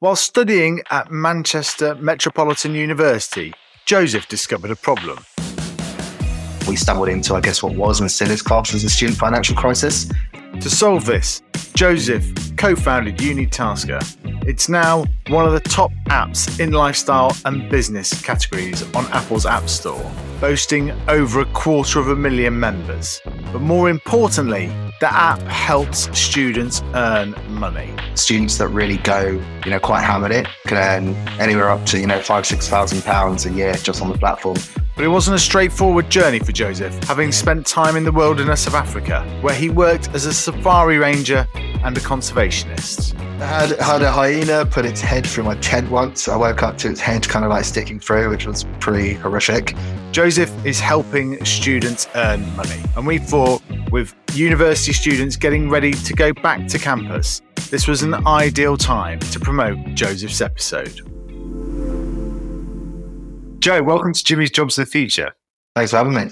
While studying at Manchester Metropolitan University, Joseph discovered a problem. We stumbled into, I guess, what was and still is classed as a student financial crisis. To solve this, Joseph co founded UniTaskr. It's now one of the top apps in lifestyle and business categories on Apple's App Store, boasting over a quarter of a million members. But more importantly, the app helps students earn money. Students that really go, you know, quite hammered it can earn anywhere up to, you know, five, six thousand pounds a year just on the platform. But it wasn't a straightforward journey for Joseph, having spent time in the wilderness of Africa, where he worked as a safari ranger and a conservationist. I had, had a hyena put its head through my tent once. I woke up to its head kind of like sticking through, which was pretty horrific. Joseph is helping students earn money. And we thought, with university students getting ready to go back to campus, this was an ideal time to promote Joseph's episode. Joe, welcome to Jimmy's Jobs of the Future. Thanks for having me.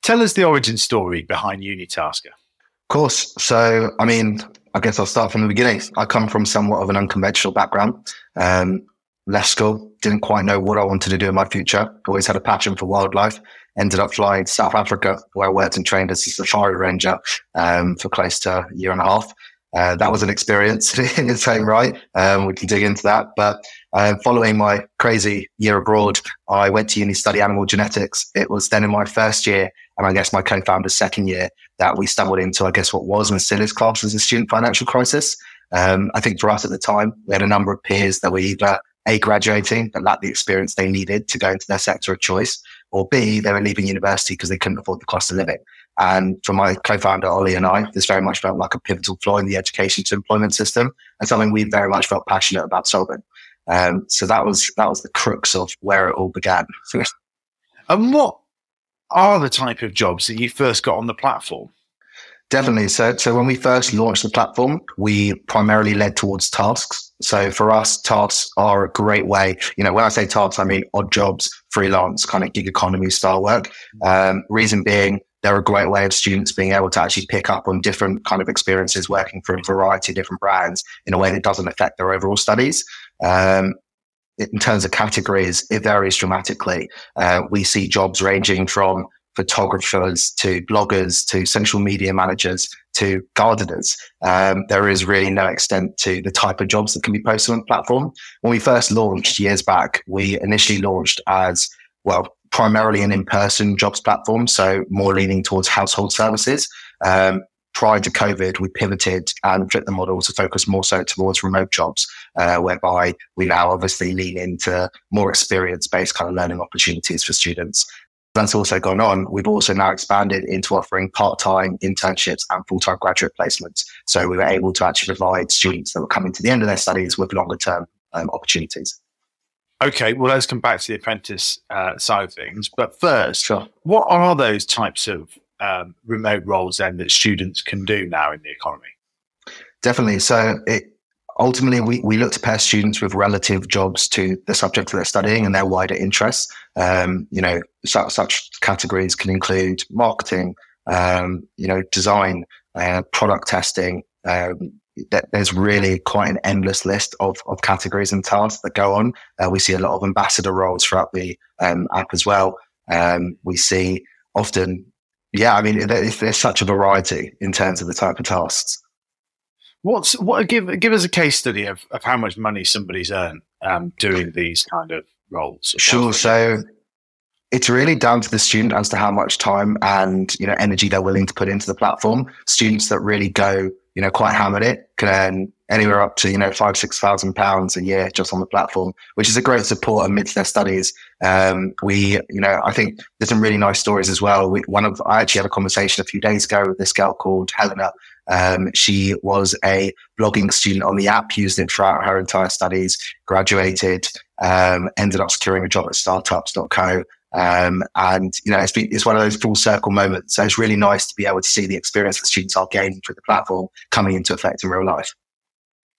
Tell us the origin story behind UniTaskr. Of course. So, I mean, I guess I'll start from the beginning. I come from somewhat of an unconventional background. Um, left school, didn't quite know what I wanted to do in my future. Always had a passion for wildlife. Ended up flying to South Africa, where I worked and trained as a safari ranger um, for close to a year and a half. Uh, that was an experience in its own right. Um, we can dig into that. But uh, following my crazy year abroad, I went to uni to study animal genetics. It was then in my first year, and I guess my co-founder's second year, that we stumbled into, I guess, what was and still is classed as a student financial crisis. Um, I think for us at the time, we had a number of peers that were either A, graduating but lacked the experience they needed to go into their sector of choice, or B, they were leaving university because they couldn't afford the cost of living. And for my co-founder Ollie and I, this very much felt like a pivotal flaw in the education to employment system, and something we very much felt passionate about solving. Um, so that was that was the crux of where it all began. and what are the type of jobs that you first got on the platform? Definitely. So, so when we first launched the platform, we primarily led towards tasks. So for us, tasks are a great way. You know, when I say tasks, I mean odd jobs, freelance, kind of gig economy style work. Um, reason being, they're a great way of students being able to actually pick up on different kind of experiences working for a variety of different brands in a way that doesn't affect their overall studies. Um, in terms of categories, it varies dramatically. Uh, we see jobs ranging from photographers to bloggers to social media managers to gardeners. Um, there is really no extent to the type of jobs that can be posted on the platform. When we first launched years back, we initially launched as well primarily an in-person jobs platform, so more leaning towards household services. Um, prior to COVID, we pivoted and flipped the model to focus more so towards remote jobs, uh, whereby we now obviously lean into more experience-based kind of learning opportunities for students. That's also gone on. We've also now expanded into offering part-time internships and full-time graduate placements. So we were able to actually provide students that were coming to the end of their studies with longer-term um, opportunities. Okay, well, let's come back to the apprentice uh, side of things. But first, sure. what are those types of um, remote roles then that students can do now in the economy? Definitely. So it, ultimately, we, we look to pair students with relative jobs to the subject that they're studying and their wider interests. Um, you know, such, such, categories can include marketing, um, you know, design, uh, product testing, um, there's really quite an endless list of, of categories and tasks that go on. Uh, we see a lot of ambassador roles throughout the um, app as well. Um, we see often, yeah, I mean, there's, there's such a variety in terms of the type of tasks. What's what? Give give us a case study of, of how much money somebody's earned um, doing these kind of roles. Sure. So it's really down to the student as to how much time and you know energy they're willing to put into the platform. Students that really go, you know, quite hammered it can earn anywhere up to you know five six thousand pounds a year just on the platform, which is a great support amidst their studies. Um, we, you know, I think there's some really nice stories as well. We, one of I actually had a conversation a few days ago with this girl called Helena. Um, she was a blogging student on the app, used it throughout her entire studies, graduated, um, ended up securing a job at startups.co. Um, and you know, it's been, it's one of those full circle moments. So it's really nice to be able to see the experience that students are gaining through the platform coming into effect in real life.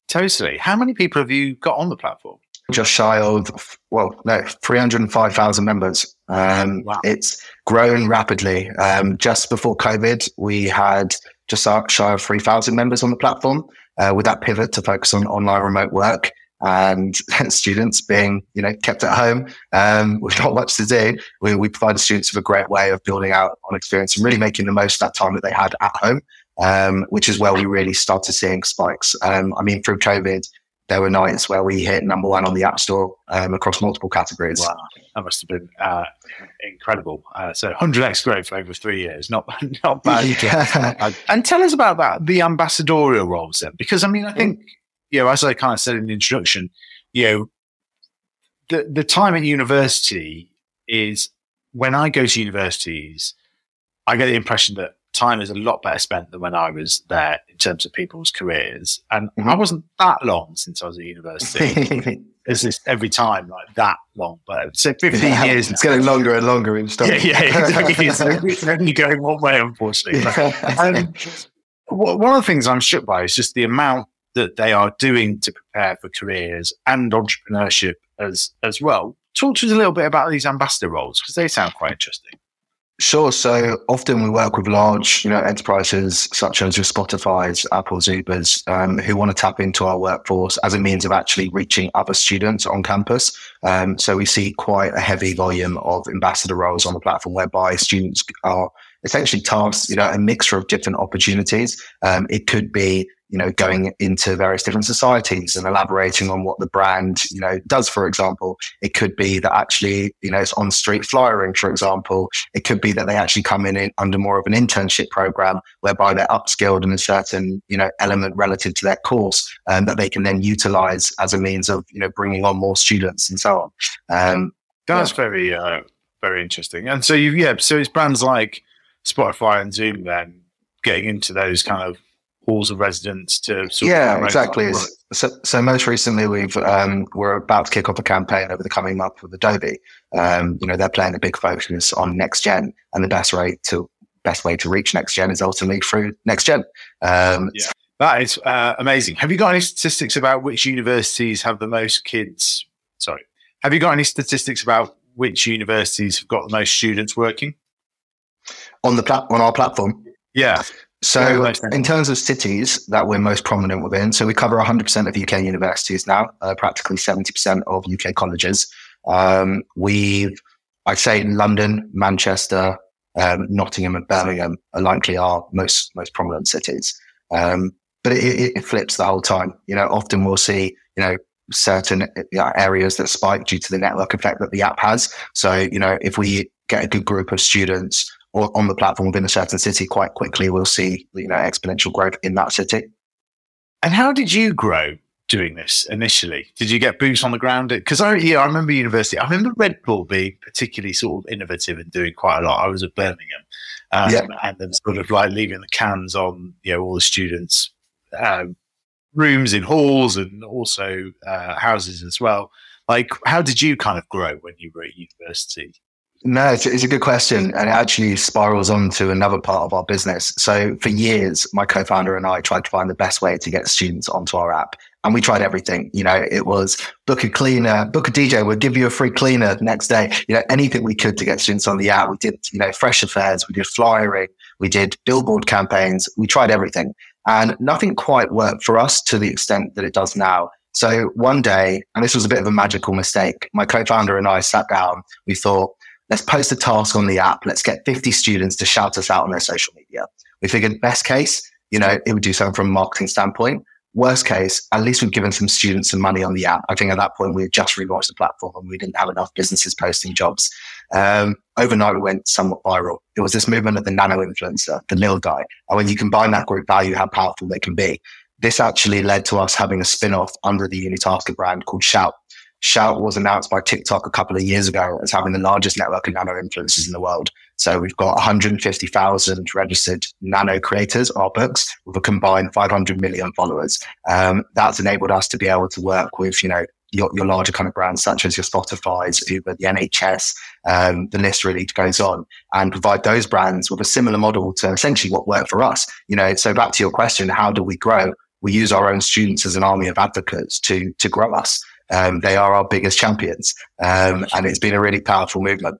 Totally. How many people have you got on the platform? Just shy of, well, no, 305,000 members. Um, wow. It's grown rapidly. Um, just before COVID, we had just shy of 3,000 members on the platform uh, with that pivot to focus on online remote work and students being, you know, kept at home um, with not much to do. We, we provided students with a great way of building out on experience and really making the most of that time that they had at home um, which is where we really started seeing spikes. Um, I mean, through COVID, there were nights where we hit number one on the App Store um, across multiple categories. Wow, that must have been uh, incredible. Uh, so 100x growth over three years, not not bad. Yeah. and tell us about that, the ambassadorial roles then, because I mean, I think you know, as I kind of said in the introduction, you know, the the time at university is when I go to universities, I get the impression that time is a lot better spent than when I was there in terms of people's careers. And mm-hmm. I wasn't that long since I was at university. it's just every time like that long, but so 15 yeah, years. It's now. getting longer and longer in stuff. Yeah, yeah, exactly. it's only going one way, unfortunately. But, um, one of the things I'm struck by is just the amount that they are doing to prepare for careers and entrepreneurship as as well. Talk to us a little bit about these ambassador roles because they sound quite interesting. Sure. So often we work with large, you know, enterprises such as your Spotify's, Apple's, Uber's, um, who want to tap into our workforce as a means of actually reaching other students on campus. Um, so we see quite a heavy volume of ambassador roles on the platform whereby students are essentially tasked, you know, a mixture of different opportunities. Um, it could be you know, going into various different societies and elaborating on what the brand, you know, does, for example. It could be that actually, you know, it's on street flyering, for example. It could be that they actually come in, in under more of an internship program whereby they're upskilled in a certain, you know, element relative to their course and um, that they can then utilize as a means of, you know, bringing on more students and so on. Um, That's yeah. very, uh, very interesting. And so you, yeah, so it's brands like Spotify and Zoom then getting into those kind of halls of residence to yeah exactly. so, so most recently we've um, we're about to kick off a campaign over the coming month with adobe. Um, you know they're playing a big focus on next gen and the best way to best way to reach next gen is ultimately through next gen. Um, yeah. that is uh, amazing. Have you got any statistics about which universities have the most kids sorry have you got any statistics about which universities have got the most students working on the plat- on our platform yeah so, in terms of cities that we're most prominent within, so we cover 100% of UK universities now, uh, practically 70% of UK colleges. Um, we've, I'd say, London, Manchester, um, Nottingham, and Birmingham are likely our most most prominent cities. Um, but it, it, flips the whole time. You know, often we'll see, you know, certain areas that spike due to the network effect that the app has. So, you know, if we get a good group of students or on the platform within a certain city, quite quickly we'll see you know exponential growth in that city. And how did you grow doing this initially? Did you get boots on the ground? Because I yeah, I remember university. I remember Red Bull being particularly sort of innovative and doing quite a lot. I was at Birmingham, um, yeah. and then sort of like leaving the cans on you know all the students' um, rooms in halls and also uh, houses as well. Like, how did you kind of grow when you were at university? No, it's, it's, a good question. And it actually spirals on to another part of our business. So, for years, my co founder and I tried to find the best way to get students onto our app. And we tried everything. You know, it was book a cleaner, book a DJ, we'll give you a free cleaner the next day. You know, anything we could to get students on the app. We did, you know, fresh affairs, we did flyering, we did billboard campaigns, we tried everything. And nothing quite worked for us to the extent that it does now. So one day, and this was a bit of a magical mistake, my co founder and I sat down, we thought, let's post a task on the app. Let's get 50 students to shout us out on their social media. We figured best case, You know, it would do something from a marketing standpoint. Worst case, at least we've given some students some money on the app. I think at that point we had just relaunched the platform and we didn't have enough businesses posting jobs. Um, overnight we went somewhat viral. It was this movement of the nano influencer, the little guy. And when you combine that group value, how powerful they can be. This actually led to us having a spin-off under the UniTaskr brand called Shout. Shout was announced by TikTok a couple of years ago as having the largest network of nano influencers in the world. So we've got 150,000 registered nano creators, our books, with a combined 500 million followers. Um, that's enabled us to be able to work with, you know, your, your larger kind of brands such as your Spotify's, Uber, the NHS, um, the list really goes on and provide those brands with a similar model to essentially what worked for us. You know, so back to your question, how do we grow? We use our own students as an army of advocates to, to grow us. Um, they are our biggest champions. Um, and it's been a really powerful movement.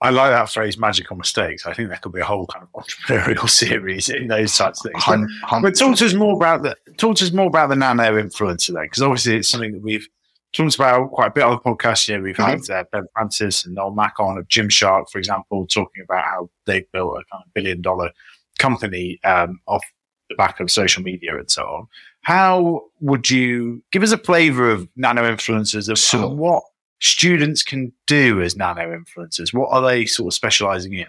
I like that phrase, magical mistakes. I think that could be a whole kind of entrepreneurial series in those types of things. But, but talk to us more about the talk to us more about the nano influencer then, because obviously it's something that we've talked about quite a bit on the podcast here. We've mm-hmm. had uh, Ben Francis and Noel Mack on of Gymshark, for example, talking about how they've built a kind of billion dollar company um, off the back of social media and so on. How would you give us a flavor of nano influencers of sure. what students can do as nano influencers? What are they sort of specializing in?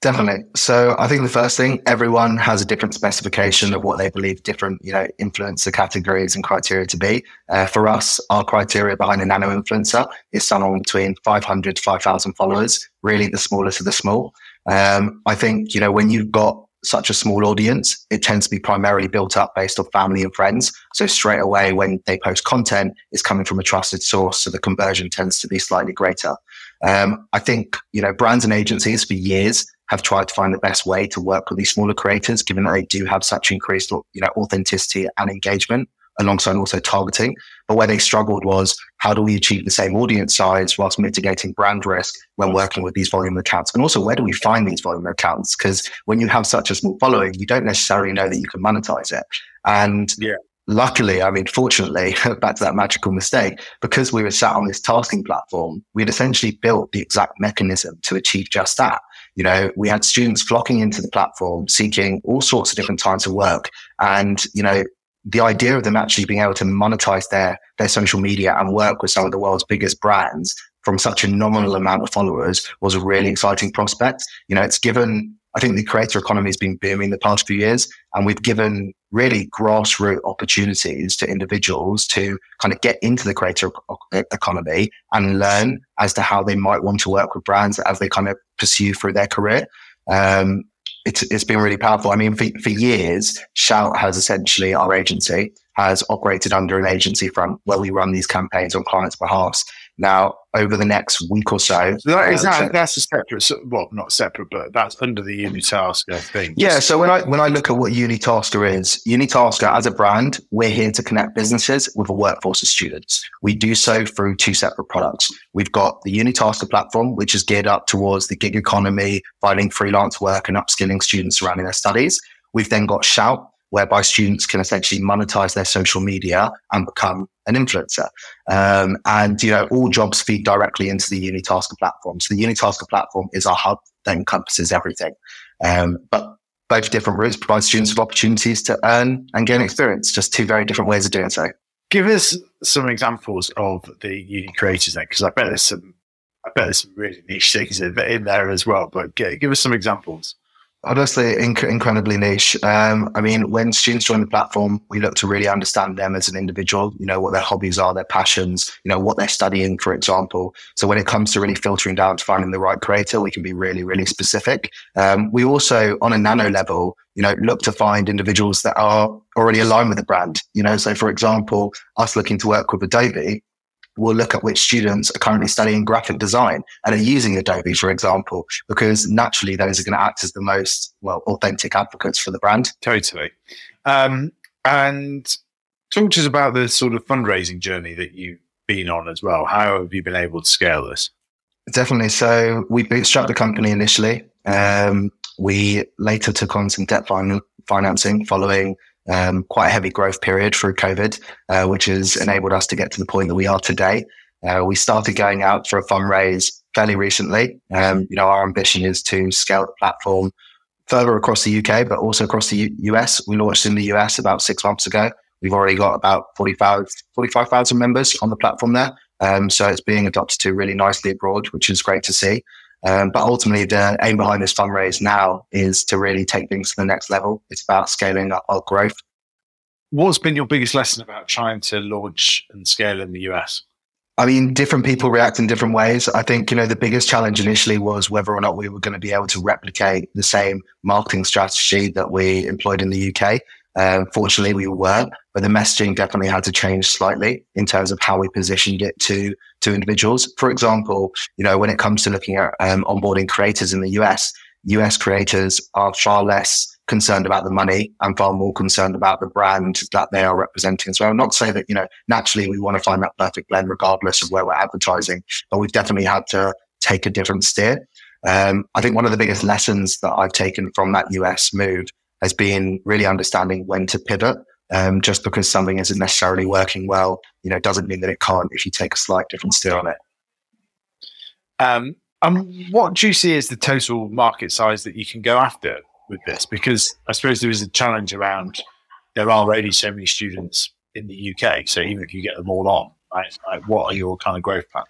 Definitely. So I think the first thing, everyone has a different specification of what they believe different, you know, influencer categories and criteria to be. Uh, for us, our criteria behind a nano influencer is someone between 500 to 5,000 followers, really the smallest of the small. Um, I think, you know, when you've got such a small audience, it tends to be primarily built up based on family and friends. So straight away, when they post content, it's coming from a trusted source. So the conversion tends to be slightly greater. Um, I think, you know, brands and agencies for years have tried to find the best way to work with these smaller creators, given that they do have such increased, you know, authenticity and engagement alongside also targeting. But where they struggled was how do we achieve the same audience size whilst mitigating brand risk when working with these volume accounts? And also, where do we find these volume accounts? Because when you have such a small following, you don't necessarily know that you can monetize it. And yeah. luckily, I mean, fortunately, back to that magical mistake, because we were sat on this tasking platform, we had essentially built the exact mechanism to achieve just that. You know, we had students flocking into the platform, seeking all sorts of different types of work. And, you know, the idea of them actually being able to monetize their their social media and work with some of the world's biggest brands from such a nominal amount of followers was a really exciting prospect. You know, it's given I think the creator economy has been booming the past few years, and we've given really grassroots opportunities to individuals to kind of get into the creator economy and learn as to how they might want to work with brands as they kind of pursue through their career. Um, it's, it's been really powerful. I mean, for, for years, Shout has essentially our agency has operated under an agency front where we run these campaigns on clients' behalf. Now, over the next week or so. so that, is um, that, that's a separate, well, not separate, but that's under the UniTaskr thing. Yeah. So when I when I look at what UniTaskr is, UniTaskr as a brand, we're here to connect businesses with a workforce of students. We do so through two separate products. We've got the UniTaskr platform, which is geared up towards the gig economy, finding freelance work and upskilling students surrounding their studies. We've then got Shout, whereby students can essentially monetize their social media and become an influencer. Um, and, you know, all jobs feed directly into the UniTaskr platform. So the UniTaskr platform is our hub that encompasses everything. Um, but both different routes provide students with opportunities to earn and gain experience, just two very different ways of doing so. Give us some examples of the uni creators then, because I bet there's some, I bet there's some really niche things in, in there as well. But give us some examples. Honestly, inc- incredibly niche. Um, I mean, when students join the platform, we look to really understand them as an individual, you know, what their hobbies are, their passions, you know, what they're studying, for example. So when it comes to really filtering down to finding the right creator, we can be really, really specific. Um, we also, on a nano level, you know, look to find individuals that are already aligned with the brand. You know, so for example, us looking to work with Adobe, we'll look at which students are currently studying graphic design and are using Adobe, for example, because naturally those are going to act as the most, well, authentic advocates for the brand. Totally. Um, and talk to us about the sort of fundraising journey that you've been on as well. How have you been able to scale this? Definitely. So we bootstrapped the company initially. Um, we later took on some debt fin- financing following um, quite a heavy growth period through COVID, uh, which has enabled us to get to the point that we are today. Uh, we started going out for a fundraise fairly recently. Um, you know, our ambition is to scale the platform further across the UK, but also across the U- US. We launched in the US about six months ago. We've already got about 45,000 members on the platform there. Um, so it's being adopted to really nicely abroad, which is great to see. Um, but ultimately, the aim behind this fundraise now is to really take things to the next level. It's about scaling up our growth. What's been your biggest lesson about trying to launch and scale in the US? I mean, different people react in different ways. I think, you know, the biggest challenge initially was whether or not we were going to be able to replicate the same marketing strategy that we employed in the UK. Um, fortunately, we weren't, but the messaging definitely had to change slightly in terms of how we positioned it to to individuals. For example, you know, when it comes to looking at um, onboarding creators in the US, US creators are far less concerned about the money and far more concerned about the brand that they are representing as well. Not to say that, you know, naturally we want to find that perfect blend regardless of where we're advertising, but we've definitely had to take a different steer. Um, I think one of the biggest lessons that I've taken from that US move has being really understanding when to pivot. Um, just because something isn't necessarily working well, you know, doesn't mean that it can't if you take a slight different steer on it. Um, um, what do you see as the total market size that you can go after with this? Because I suppose there is a challenge around there are already so many students in the UK. So even if you get them all on, right, like what are your kind of growth plans?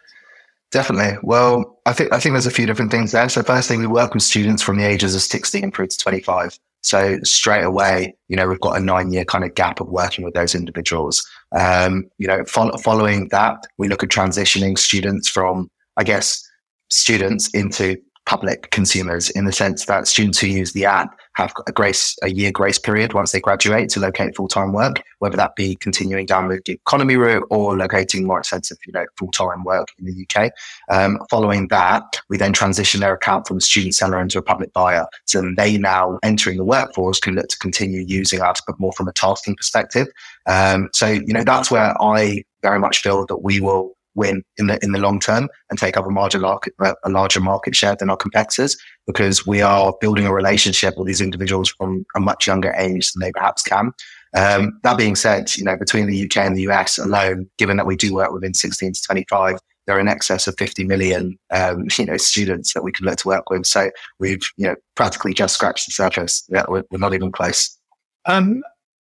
Definitely. Well, I think I think there's a few different things there. So firstly, we work with students from the ages of 16 through to 25. So straight away, you know, we've got a nine year kind of gap of working with those individuals. Um, you know, fo- following that, we look at transitioning students from, I guess, students into public consumers in the sense that students who use the app have a grace a year grace period once they graduate to locate full-time work whether that be continuing down the economy route or locating more expensive you know full-time work in the uk um, following that we then transition their account from a student seller into a public buyer. So they now entering the workforce can look to continue using us but more from a tasking perspective. Um, so you know that's where i very much feel that we will win in the in the long term and take up a larger market a larger market share than our competitors because we are building a relationship with these individuals from a much younger age than they perhaps can. Um, that being said, you know between the UK and the US alone, given that we do work within 16 to 25, there are in excess of 50 million um, you know students that we can look to work with. So we've you know practically just scratched the surface. Yeah, we're, we're not even close. Um,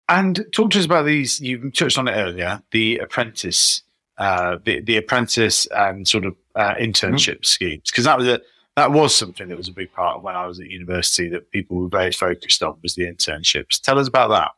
and talk to us about these. You touched on it earlier, the apprentice uh, the the apprentice and sort of uh, internship mm-hmm. schemes because that was a that was something that was a big part of when I was at university that people were very focused on was the internships. Tell us about that.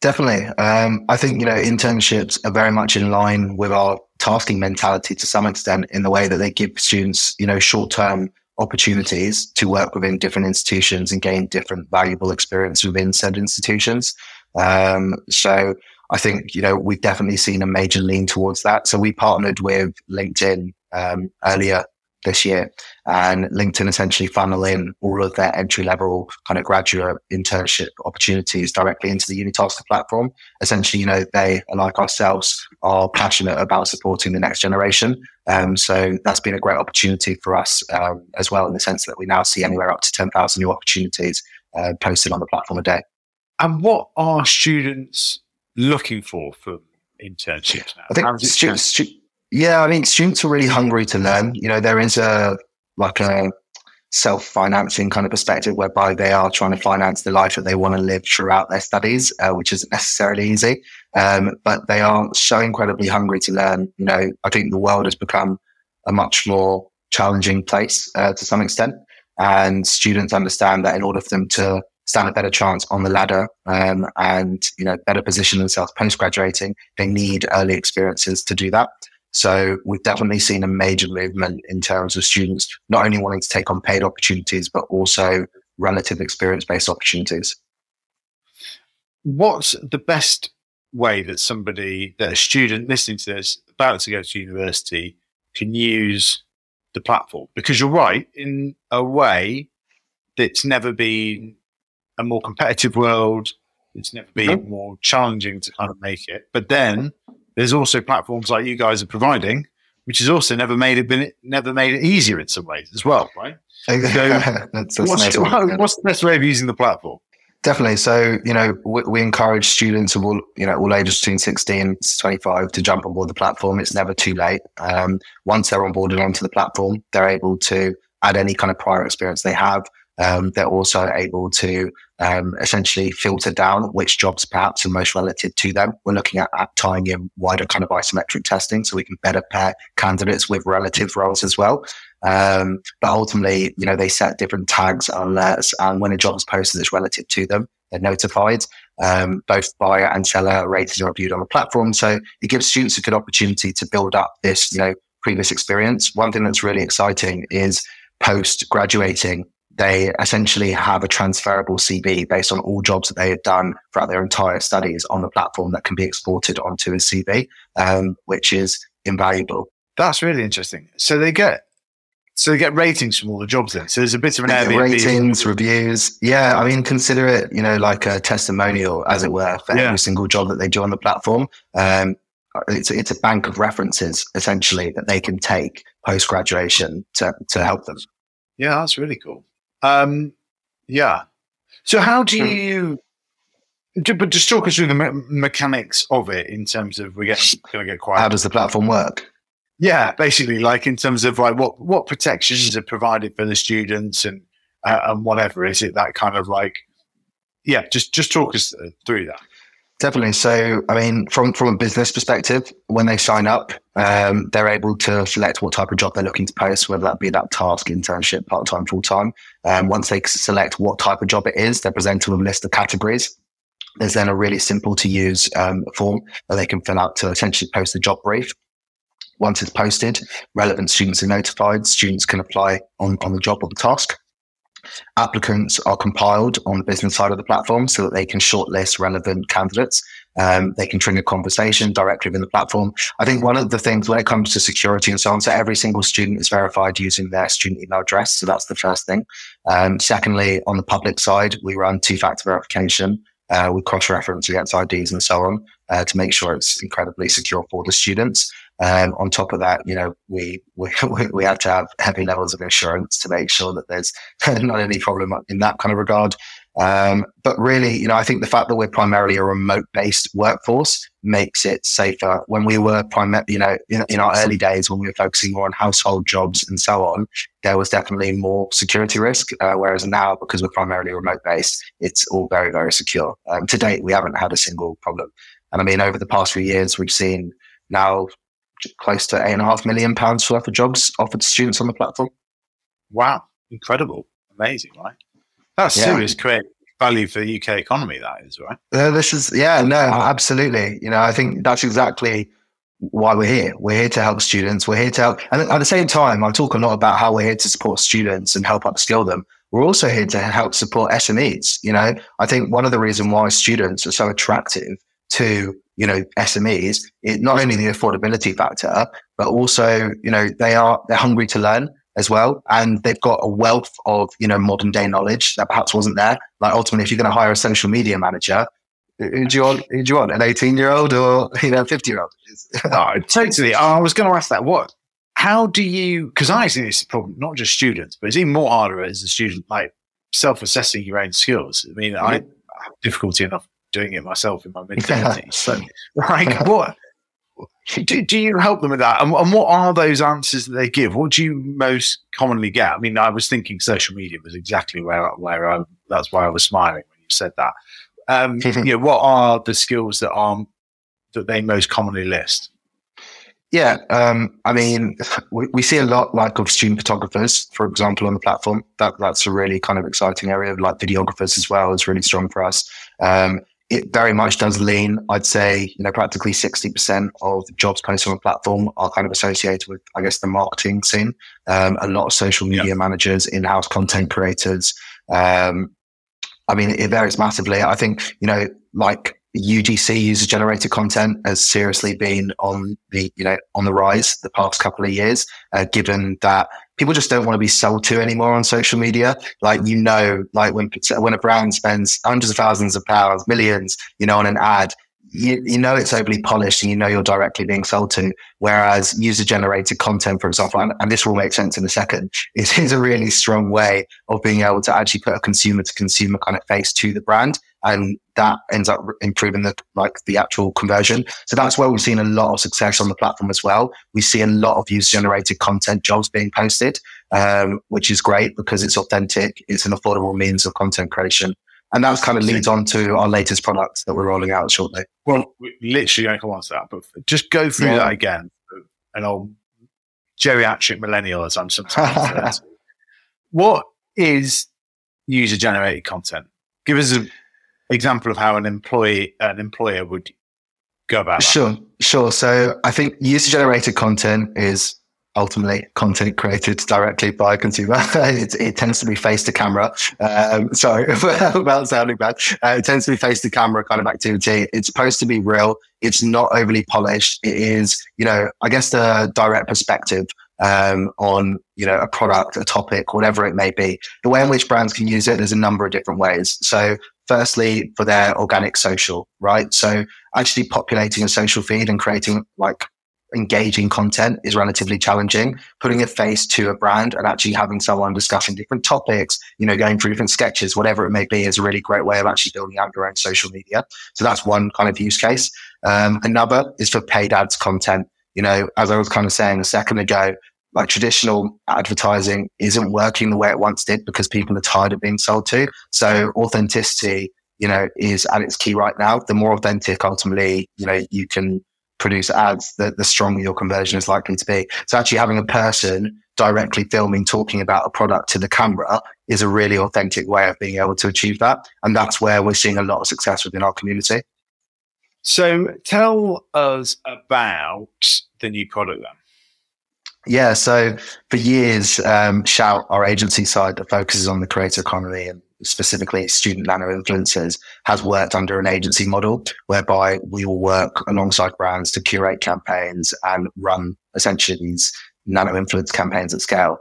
Definitely, um, I think you know internships are very much in line with our tasking mentality to some extent in the way that they give students you know short term opportunities to work within different institutions and gain different valuable experience within said institutions. Um, so I think, you know, we've definitely seen a major lean towards that. So we partnered with LinkedIn um, earlier this year and LinkedIn essentially funnel in all of their entry level kind of graduate internship opportunities directly into the UniTaskr platform. Essentially, you know, they, like ourselves, are passionate about supporting the next generation. Um, so that's been a great opportunity for us um, as well, in the sense that we now see anywhere up to 10,000 new opportunities uh, posted on the platform a day. And what are students looking for for internships now? I think students, stu- yeah, I mean, students are really hungry to learn. You know, there is a like a self-financing kind of perspective whereby they are trying to finance the life that they want to live throughout their studies, uh, which isn't necessarily easy. Um, but they are so incredibly hungry to learn. You know, I think the world has become a much more challenging place uh, to some extent, and students understand that in order for them to stand a better chance on the ladder um, and you know better position themselves post graduating they need early experiences to do that. So we've definitely seen a major movement in terms of students not only wanting to take on paid opportunities but also relative experience based opportunities. What's the best way that somebody that a student listening to this about to go to university can use the platform? Because you're right in a way that's never been a more competitive world. It's never been mm-hmm. more challenging to kind of make it. But then there's also platforms like you guys are providing, which has also never made it been never made it easier in some ways as well, right? So that's, that's what's, what's the best way of using the platform? Definitely. So, you know, we, we, encourage students of all, you know, all ages between 16 to 25 to jump on board the platform. It's never too late. Um, once they're onboarded onto the platform, they're able to add any kind of prior experience they have Um, they're also able to um, essentially filter down which jobs perhaps are most relative to them. We're looking at, at, tying in wider kind of isometric testing so we can better pair candidates with relative roles as well. Um, but ultimately, you know, they set different tags and alerts, and when a job is posted that's relative to them, they're notified. Um, both buyer and seller rated and reviewed on the platform. So it gives students a good opportunity to build up this, you know, previous experience. One thing that's really exciting is post graduating, they essentially have a transferable CV based on all jobs that they have done throughout their entire studies on the platform that can be exported onto a CV, um, which is invaluable. That's really interesting. So they get so they get ratings from all the jobs then. So there's a bit of an Airbnb. Ratings, reviews. Yeah. I mean, consider it, you know, like a testimonial, as it were, for yeah. every single job that they do on the platform. Um, it's, it's a bank of references essentially that they can take post graduation to, to help them. Yeah, that's really cool. Um, yeah. So how do hmm. you? But just talk us through the me- mechanics of it in terms of we're getting going to get quiet. How does the platform work? Yeah, basically, like in terms of like what what protections are provided for the students and uh, and whatever is it that kind of like yeah, just just talk us through that. Definitely. So, I mean, from from a business perspective, when they sign up, um, they're able to select what type of job they're looking to post, whether that be that task, internship, part time, full time. Um, once they select what type of job it is, they're presented with a list of categories. There's then a really simple to use um, form that they can fill out to essentially post the job brief. Once it's posted, relevant students are notified. Students can apply on, on the job or the task. Applicants are compiled on the business side of the platform so that they can shortlist relevant candidates. Um, they can trigger conversation directly within the platform. I think one of the things when it comes to security and so on, so every single student is verified using their student email address. So that's the first thing. Um, secondly, on the public side, we run two factor verification. Uh, we cross reference against IDs and so on uh, to make sure it's incredibly secure for the students. Um, on top of that, you know, we, we, we have to have heavy levels of insurance to make sure that there's not any problem in that kind of regard. Um, but really, you know, I think the fact that we're primarily a remote based workforce makes it safer. When we were primarily, you know, in, in, our early days, when we were focusing more on household jobs and so on, there was definitely more security risk. Uh, whereas now, because we're primarily remote based, it's all very, very secure. Um, to date, we haven't had a single problem. And I mean, over the past few years, we've seen now close to eight and a half million pounds worth of jobs offered to students on the platform. Wow, incredible, amazing, right? That's yeah. serious create value for the UK economy. That is right. Uh, this is yeah, no, absolutely. You know, I think that's exactly why we're here. We're here to help students. We're here to help, and at the same time, I talk a lot about how we're here to support students and help upskill them. We're also here to help support SMEs. You know, I think one of the reasons why students are so attractive to you know SMEs, it not only the affordability factor, but also you know they are they're hungry to learn as well, and they've got a wealth of you know modern day knowledge that perhaps wasn't there. Like ultimately, if you're going to hire a social media manager, who do you want? Who do you want? An 18 year old or you know 50 year old? no, totally. I was going to ask that. What? How do you? Because I see this problem not just students, but it's even more harder as a student, like self assessing your own skills. I mean, mm-hmm. I have difficulty enough doing it myself in my mid twenties. so, like, what do, do you help them with that? And, and, what are those answers that they give? What do you most commonly get? I mean, I was thinking social media was exactly where where I, that's why I was smiling when you said that. Um, you know, what are the skills that are that they most commonly list? Yeah, um, I mean, we, we, see a lot like of student photographers, for example, on the platform. That that's a really kind of exciting area. Like videographers as well is really strong for us. Um, it very much does lean. I'd say, you know, practically 60% of jobs posted on the platform are kind of associated with, I guess, the marketing scene. Um, a lot of social media yeah. managers, in-house content creators. Um, I mean, it varies massively. I think, you know, like UGC user generated content has seriously been on the, you know, on the rise the past couple of years, uh, given that people just don't want to be sold to anymore on social media. Like, you know, like when, when a brand spends hundreds of thousands of pounds, millions, you know, on an ad, you, you know it's overly polished and you know you're directly being sold to. Whereas user generated content, for example, and, and, this will make sense in a second, is, a really strong way of being able to actually put a consumer to consumer kind of face to the brand. And that ends up improving the like the actual conversion. So that's where we've seen a lot of success on the platform as well. We see a lot of user generated content jobs being posted, um, which is great because it's authentic. It's an affordable means of content creation. And that kind of leads on to our latest product that we're rolling out shortly. Well, we literally come on to that, but just go through yeah. that again. An old geriatric millennial, as I'm sometimes. what is user generated content? Give us an example of how an employee, an employer would go about. That. Sure, sure. So I think user generated content is ultimately content created directly by a consumer. it, it, tends to be face to camera. Um, sorry about sounding bad. Uh, it tends to be face to camera kind of activity. It's supposed to be real. It's not overly polished. It is, you know, I guess the direct perspective um, on, you know, a product, a topic, whatever it may be. The way in which brands can use it, there's a number of different ways. So firstly, for their organic social, right? So actually populating a social feed and creating like engaging content is relatively challenging. Putting a face to a brand and actually having someone discussing different topics, you know, going through different sketches, whatever it may be, is a really great way of actually building out your own social media. So that's one kind of use case. Um, another is for paid ads content. You know, as I was kind of saying a second ago, like traditional advertising isn't working the way it once did because people are tired of being sold to. So authenticity, you know, is at its key right now. The more authentic ultimately, you know, you can produce ads, the, the stronger your conversion is likely to be. So actually having a person directly filming, talking about a product to the camera is a really authentic way of being able to achieve that. And that's where we're seeing a lot of success within our community. So tell us about the new product then. Yeah, so for years, um, Shout, our agency side that focuses on the creator economy and specifically student nano influencers, has worked under an agency model whereby we will work alongside brands to curate campaigns and run essentially these nano influence campaigns at scale.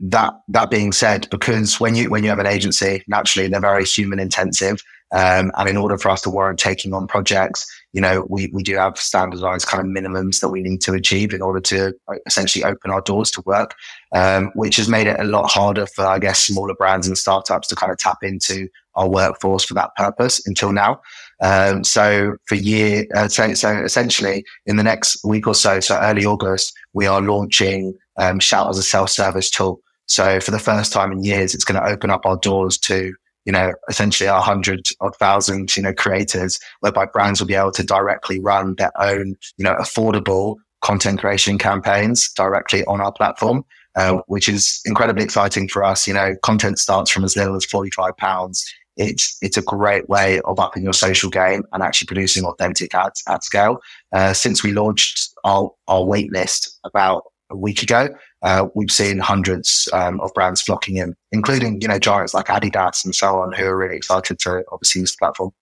That that being said, because when you when you have an agency, naturally they're very human intensive, um, and in order for us to warrant taking on projects, you know, we, we do have standardized kind of minimums that we need to achieve in order to uh, essentially open our doors to work, um, which has made it a lot harder for, I guess, smaller brands and startups to kind of tap into our workforce for that purpose until now. Um, so for year, uh, so, so essentially in the next week or so, so early August, we are launching um, Shout as a self-service tool. So for the first time in years, it's going to open up our doors to you know, essentially a hundred or thousand, you know, creators whereby brands will be able to directly run their own, you know, affordable content creation campaigns directly on our platform, uh, which is incredibly exciting for us. You know, content starts from as little as 45 pounds. It's, it's a great way of upping your social game and actually producing authentic ads at scale. Uh, since we launched our, our wait list about a week ago, uh, we've seen hundreds um, of brands flocking in, including you know giants like Adidas and so on, who are really excited to obviously use the platform.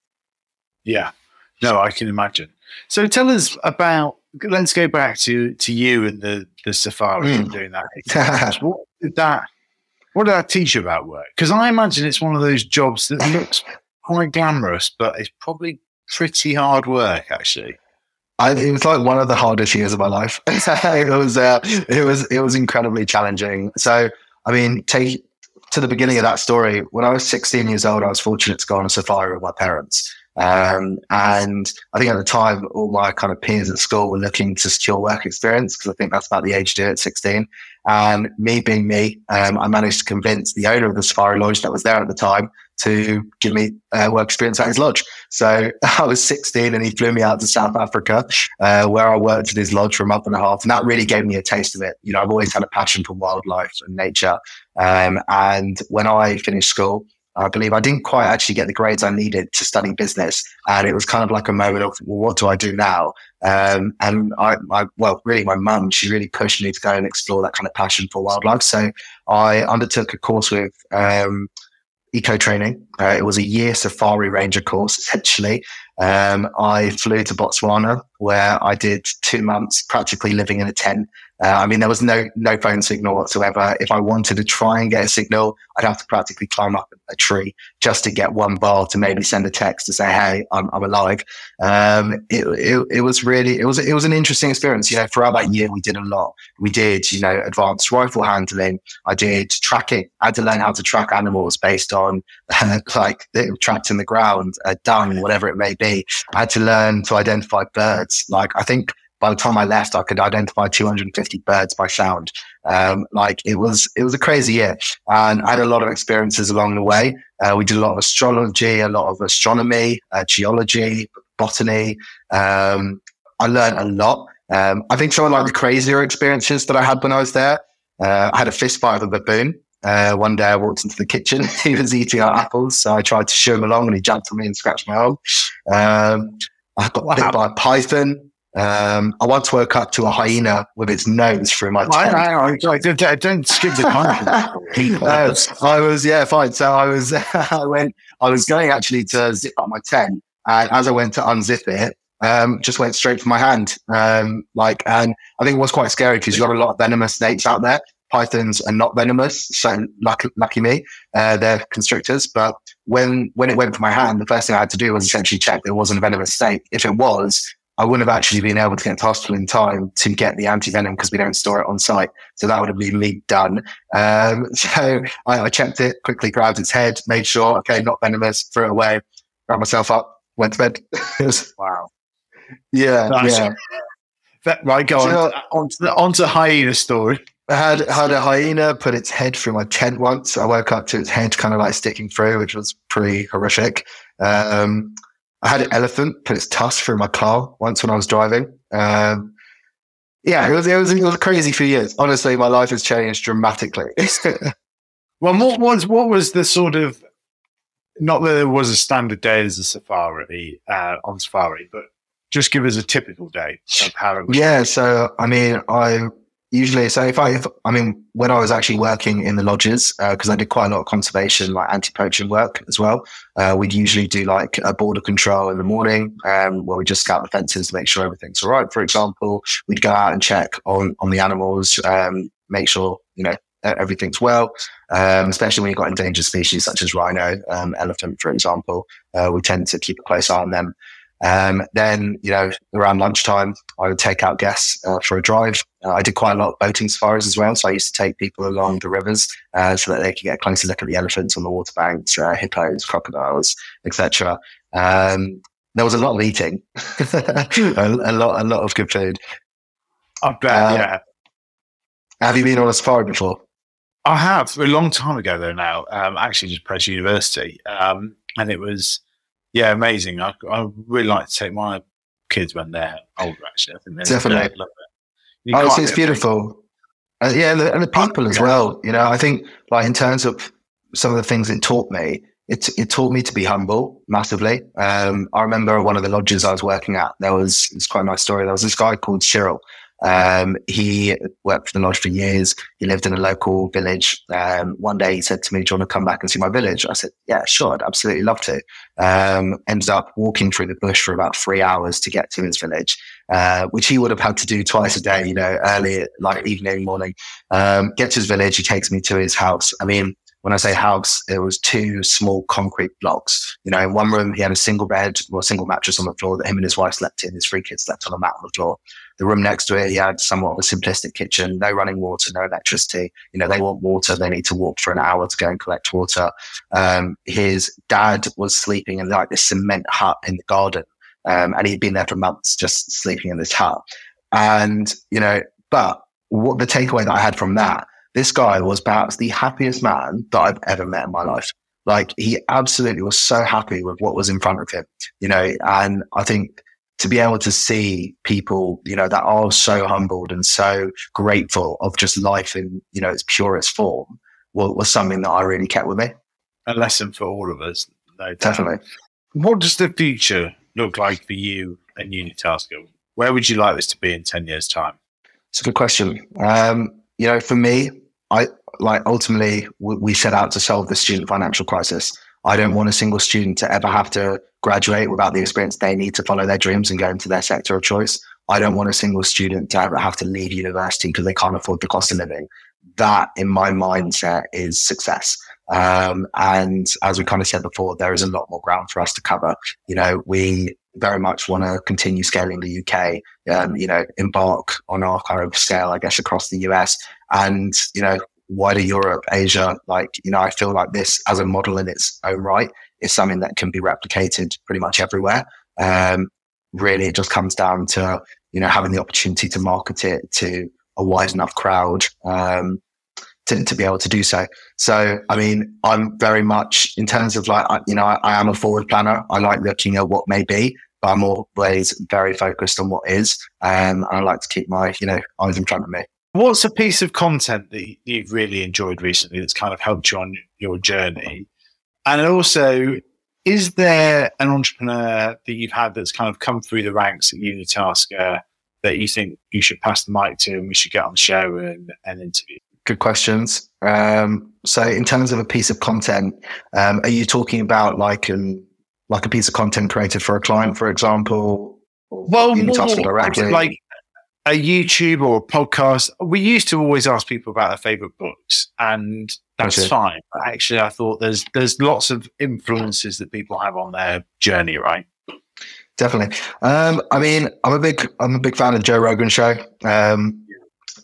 Yeah, no, I can imagine. So tell us about. Let's go back to to you and the the Safari mm. and doing that. what did that? What did that teach you about work? Because I imagine it's one of those jobs that looks quite glamorous, but it's probably pretty hard work actually. I, it was like one of the hardest years of my life. it was, uh, it was, it was incredibly challenging. So, I mean, take to the beginning of that story. When I was 16 years old, I was fortunate to go on a safari with my parents. Um, and I think at the time, all my kind of peers at school were looking to secure work experience because I think that's about the age to do at 16. And me being me, um, I managed to convince the owner of the safari lodge that was there at the time to give me uh, work experience at his lodge. So I was 16 and he flew me out to South Africa, uh, where I worked at his lodge for a month and a half. And that really gave me a taste of it. You know, I've always had a passion for wildlife and nature. Um, and when I finished school, I believe I didn't quite actually get the grades I needed to study business. And it was kind of like a moment of, well, what do I do now? Um, and I, I, well, really my mum, she really pushed me to go and explore that kind of passion for wildlife. So I undertook a course with, um, EcoTraining Uh, it was a year safari ranger course, essentially. Um, I flew to Botswana where I did two months practically living in a tent uh, I mean, there was no no phone signal whatsoever. If I wanted to try and get a signal, I'd have to practically climb up a tree just to get one bar to maybe send a text to say, "Hey, I'm, I'm alive." Um, it, it, it was really it was it was an interesting experience. You know, throughout that year, we did a lot. We did, you know, advanced rifle handling. I did tracking. I had to learn how to track animals based on uh, like tracked in the ground, uh, dung, whatever it may be. I had to learn to identify birds. Like I think by the time I left, I could identify 250 birds by sound. Um, like it was, it was a crazy year, and I had a lot of experiences along the way. Uh, we did a lot of astrology, a lot of astronomy, uh, geology, botany. Um, I learned a lot. Um, I think some of like the crazier experiences that I had when I was there. Uh, I had a fist fight with a baboon. Uh, one day I walked into the kitchen. he was eating our apples, so I tried to shoo him along, and he jumped on me and scratched my arm. Um, I got wow. bit by a python. Um, I once woke up to a hyena with its nose through my tent. I, I, I, don't skip the content. uh, I was, yeah, fine. So I was, I went, I was going actually to zip up my tent. And as I went to unzip it, um, just went straight for my hand. Um, like, and I think it was quite scary because you got a lot of venomous snakes out there. Pythons are not venomous, so lucky, lucky me, uh, they're constrictors. But when when it went for my hand, the first thing I had to do was essentially check that it wasn't a venomous snake. If it was, I wouldn't have actually been able to get to hospital in time to get the anti-venom because we don't store it on site. So that would have been me done. Um, so I, I, checked it, quickly grabbed its head, made sure, okay, not venomous, threw it away, grabbed myself up, went to bed. was, wow. Yeah. yeah. That, right, go on, so, on, to the, hyena story. I had, had a hyena put its head through my tent once. I woke up to its head kind of like sticking through, which was pretty horrific. Um, I had an elephant put its tusk through my car once when I was driving. Um, yeah, it was, it was it was a crazy few years. Honestly, my life has changed dramatically. well, what was what was the sort of not that there was a standard day as a safari uh, on safari, but just give us a typical day of how it was. Yeah, so I mean, I usually so if i if, i mean when i was actually working in the lodges because uh, i did quite a lot of conservation like anti-poaching work as well uh, we'd usually do like a border control in the morning um, where we just scout the fences to make sure everything's all right. For example we'd go out and check on on the animals um, make sure you know everything's well um, especially when you've got endangered species such as rhino um, elephant for example uh, we tend to keep a close eye on them um, then, you know, around lunchtime, I would take out guests uh, for a drive. Uh, I did quite a lot of boating safaris as well. So I used to take people along the rivers uh, so that they could get a closer look at the elephants on the water banks, uh, hippos, crocodiles, etc. Um, there was a lot of eating, a, a, lot, a lot of good food. I bet, uh, yeah. Have you been on a safari before? I have a long time ago though. Now, um, actually, just Press University, um, and it was yeah, amazing. I, I really like to take my kids when they're older. Actually, I think definitely love it. Oh, it's, it's beautiful. Uh, yeah, and the, and the people as well. You know, I think like in terms of some of the things it taught me, it it taught me to be humble massively. Um, I remember one of the lodges I was working at. There was it's quite a nice story. There was this guy called Cyril, um, he worked for the lodge for years. He lived in a local village. Um, one day he said to me, do you want to come back and see my village? I said, yeah, sure. I'd absolutely love to. Um, ended up walking through the bush for about three hours to get to his village, uh, which he would have had to do twice a day, you know, early, like evening, morning. Um, get to his village. He takes me to his house. I mean, when I say house, it was two small concrete blocks. You know, in one room, he had a single bed or a single mattress on the floor that him and his wife slept in. His three kids slept on a mat on the floor. The room next to it, he had somewhat of a simplistic kitchen, no running water, no electricity. You know, they want water. They need to walk for an hour to go and collect water. Um, his dad was sleeping in like this cement hut in the garden. Um, and he'd been there for months just sleeping in this hut. And, you know, but what the takeaway that I had from that this guy was perhaps the happiest man that I've ever met in my life. Like he absolutely was so happy with what was in front of him, you know, and I think to be able to see people, you know, that are so humbled and so grateful of just life in, you know, its purest form was, was something that I really kept with me. A lesson for all of us. No Definitely. What does the future look like for you and UniTaskr? Where would you like this to be in 10 years' time? It's a good question. Um, you know, for me, I like ultimately we set out to solve the student financial crisis. I don't want a single student to ever have to graduate without the experience they need to follow their dreams and go into their sector of choice. I don't want a single student to ever have to leave university because they can't afford the cost of living. That, in my mindset, is success. Um, and as we kind of said before, there is a lot more ground for us to cover. You know, we very much want to continue scaling the UK, um, you know, embark on our kind of scale, I guess, across the US and, you know, wider Europe, Asia. Like, you know, I feel like this as a model in its own right is something that can be replicated pretty much everywhere. Um, really, it just comes down to, you know, having the opportunity to market it to a wide enough crowd. Um, to, to be able to do so. So, I mean, I'm very much in terms of like, you know, I, I am a forward planner. I like looking at what may be, but I'm always very focused on what is. Um, and I like to keep my, you know, eyes in front of me. What's a piece of content that you've really enjoyed recently that's kind of helped you on your journey? And also, is there an entrepreneur that you've had that's kind of come through the ranks at UniTaskr that you think you should pass the mic to and we should get on the show and, and interview? Good questions. Um, so, in terms of a piece of content, um, are you talking about like an like a piece of content created for a client, for example? Well, more directly? like a YouTube or a podcast. We used to always ask people about their favorite books, and that's fine. But actually, I thought there's there's lots of influences that people have on their journey, right? Definitely. Um, I mean, I'm a big I'm a big fan of Joe Rogan show. Um,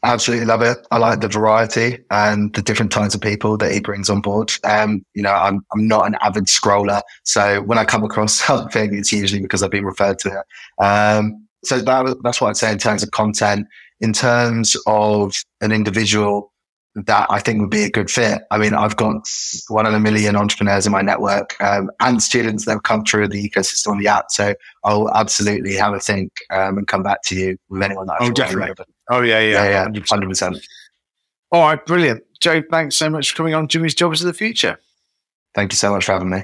absolutely love it. I like the variety and the different types of people that he brings on board. Um, you know, I'm I'm not an avid scroller, so when I come across something, it's usually because I've been referred to it. Um, so that, that's what I'd say in terms of content. In terms of an individual that I think would be a good fit. I mean, I've got one in a million entrepreneurs in my network um, and students that have come through the ecosystem on the app. So I'll absolutely have a think um, and come back to you with anyone that I oh, definitely. Oh, yeah, yeah. Yeah, yeah, 100%. 100%. All right, brilliant. Joe, thanks so much for coming on Jimmy's Jobs of the Future. Thank you so much for having me.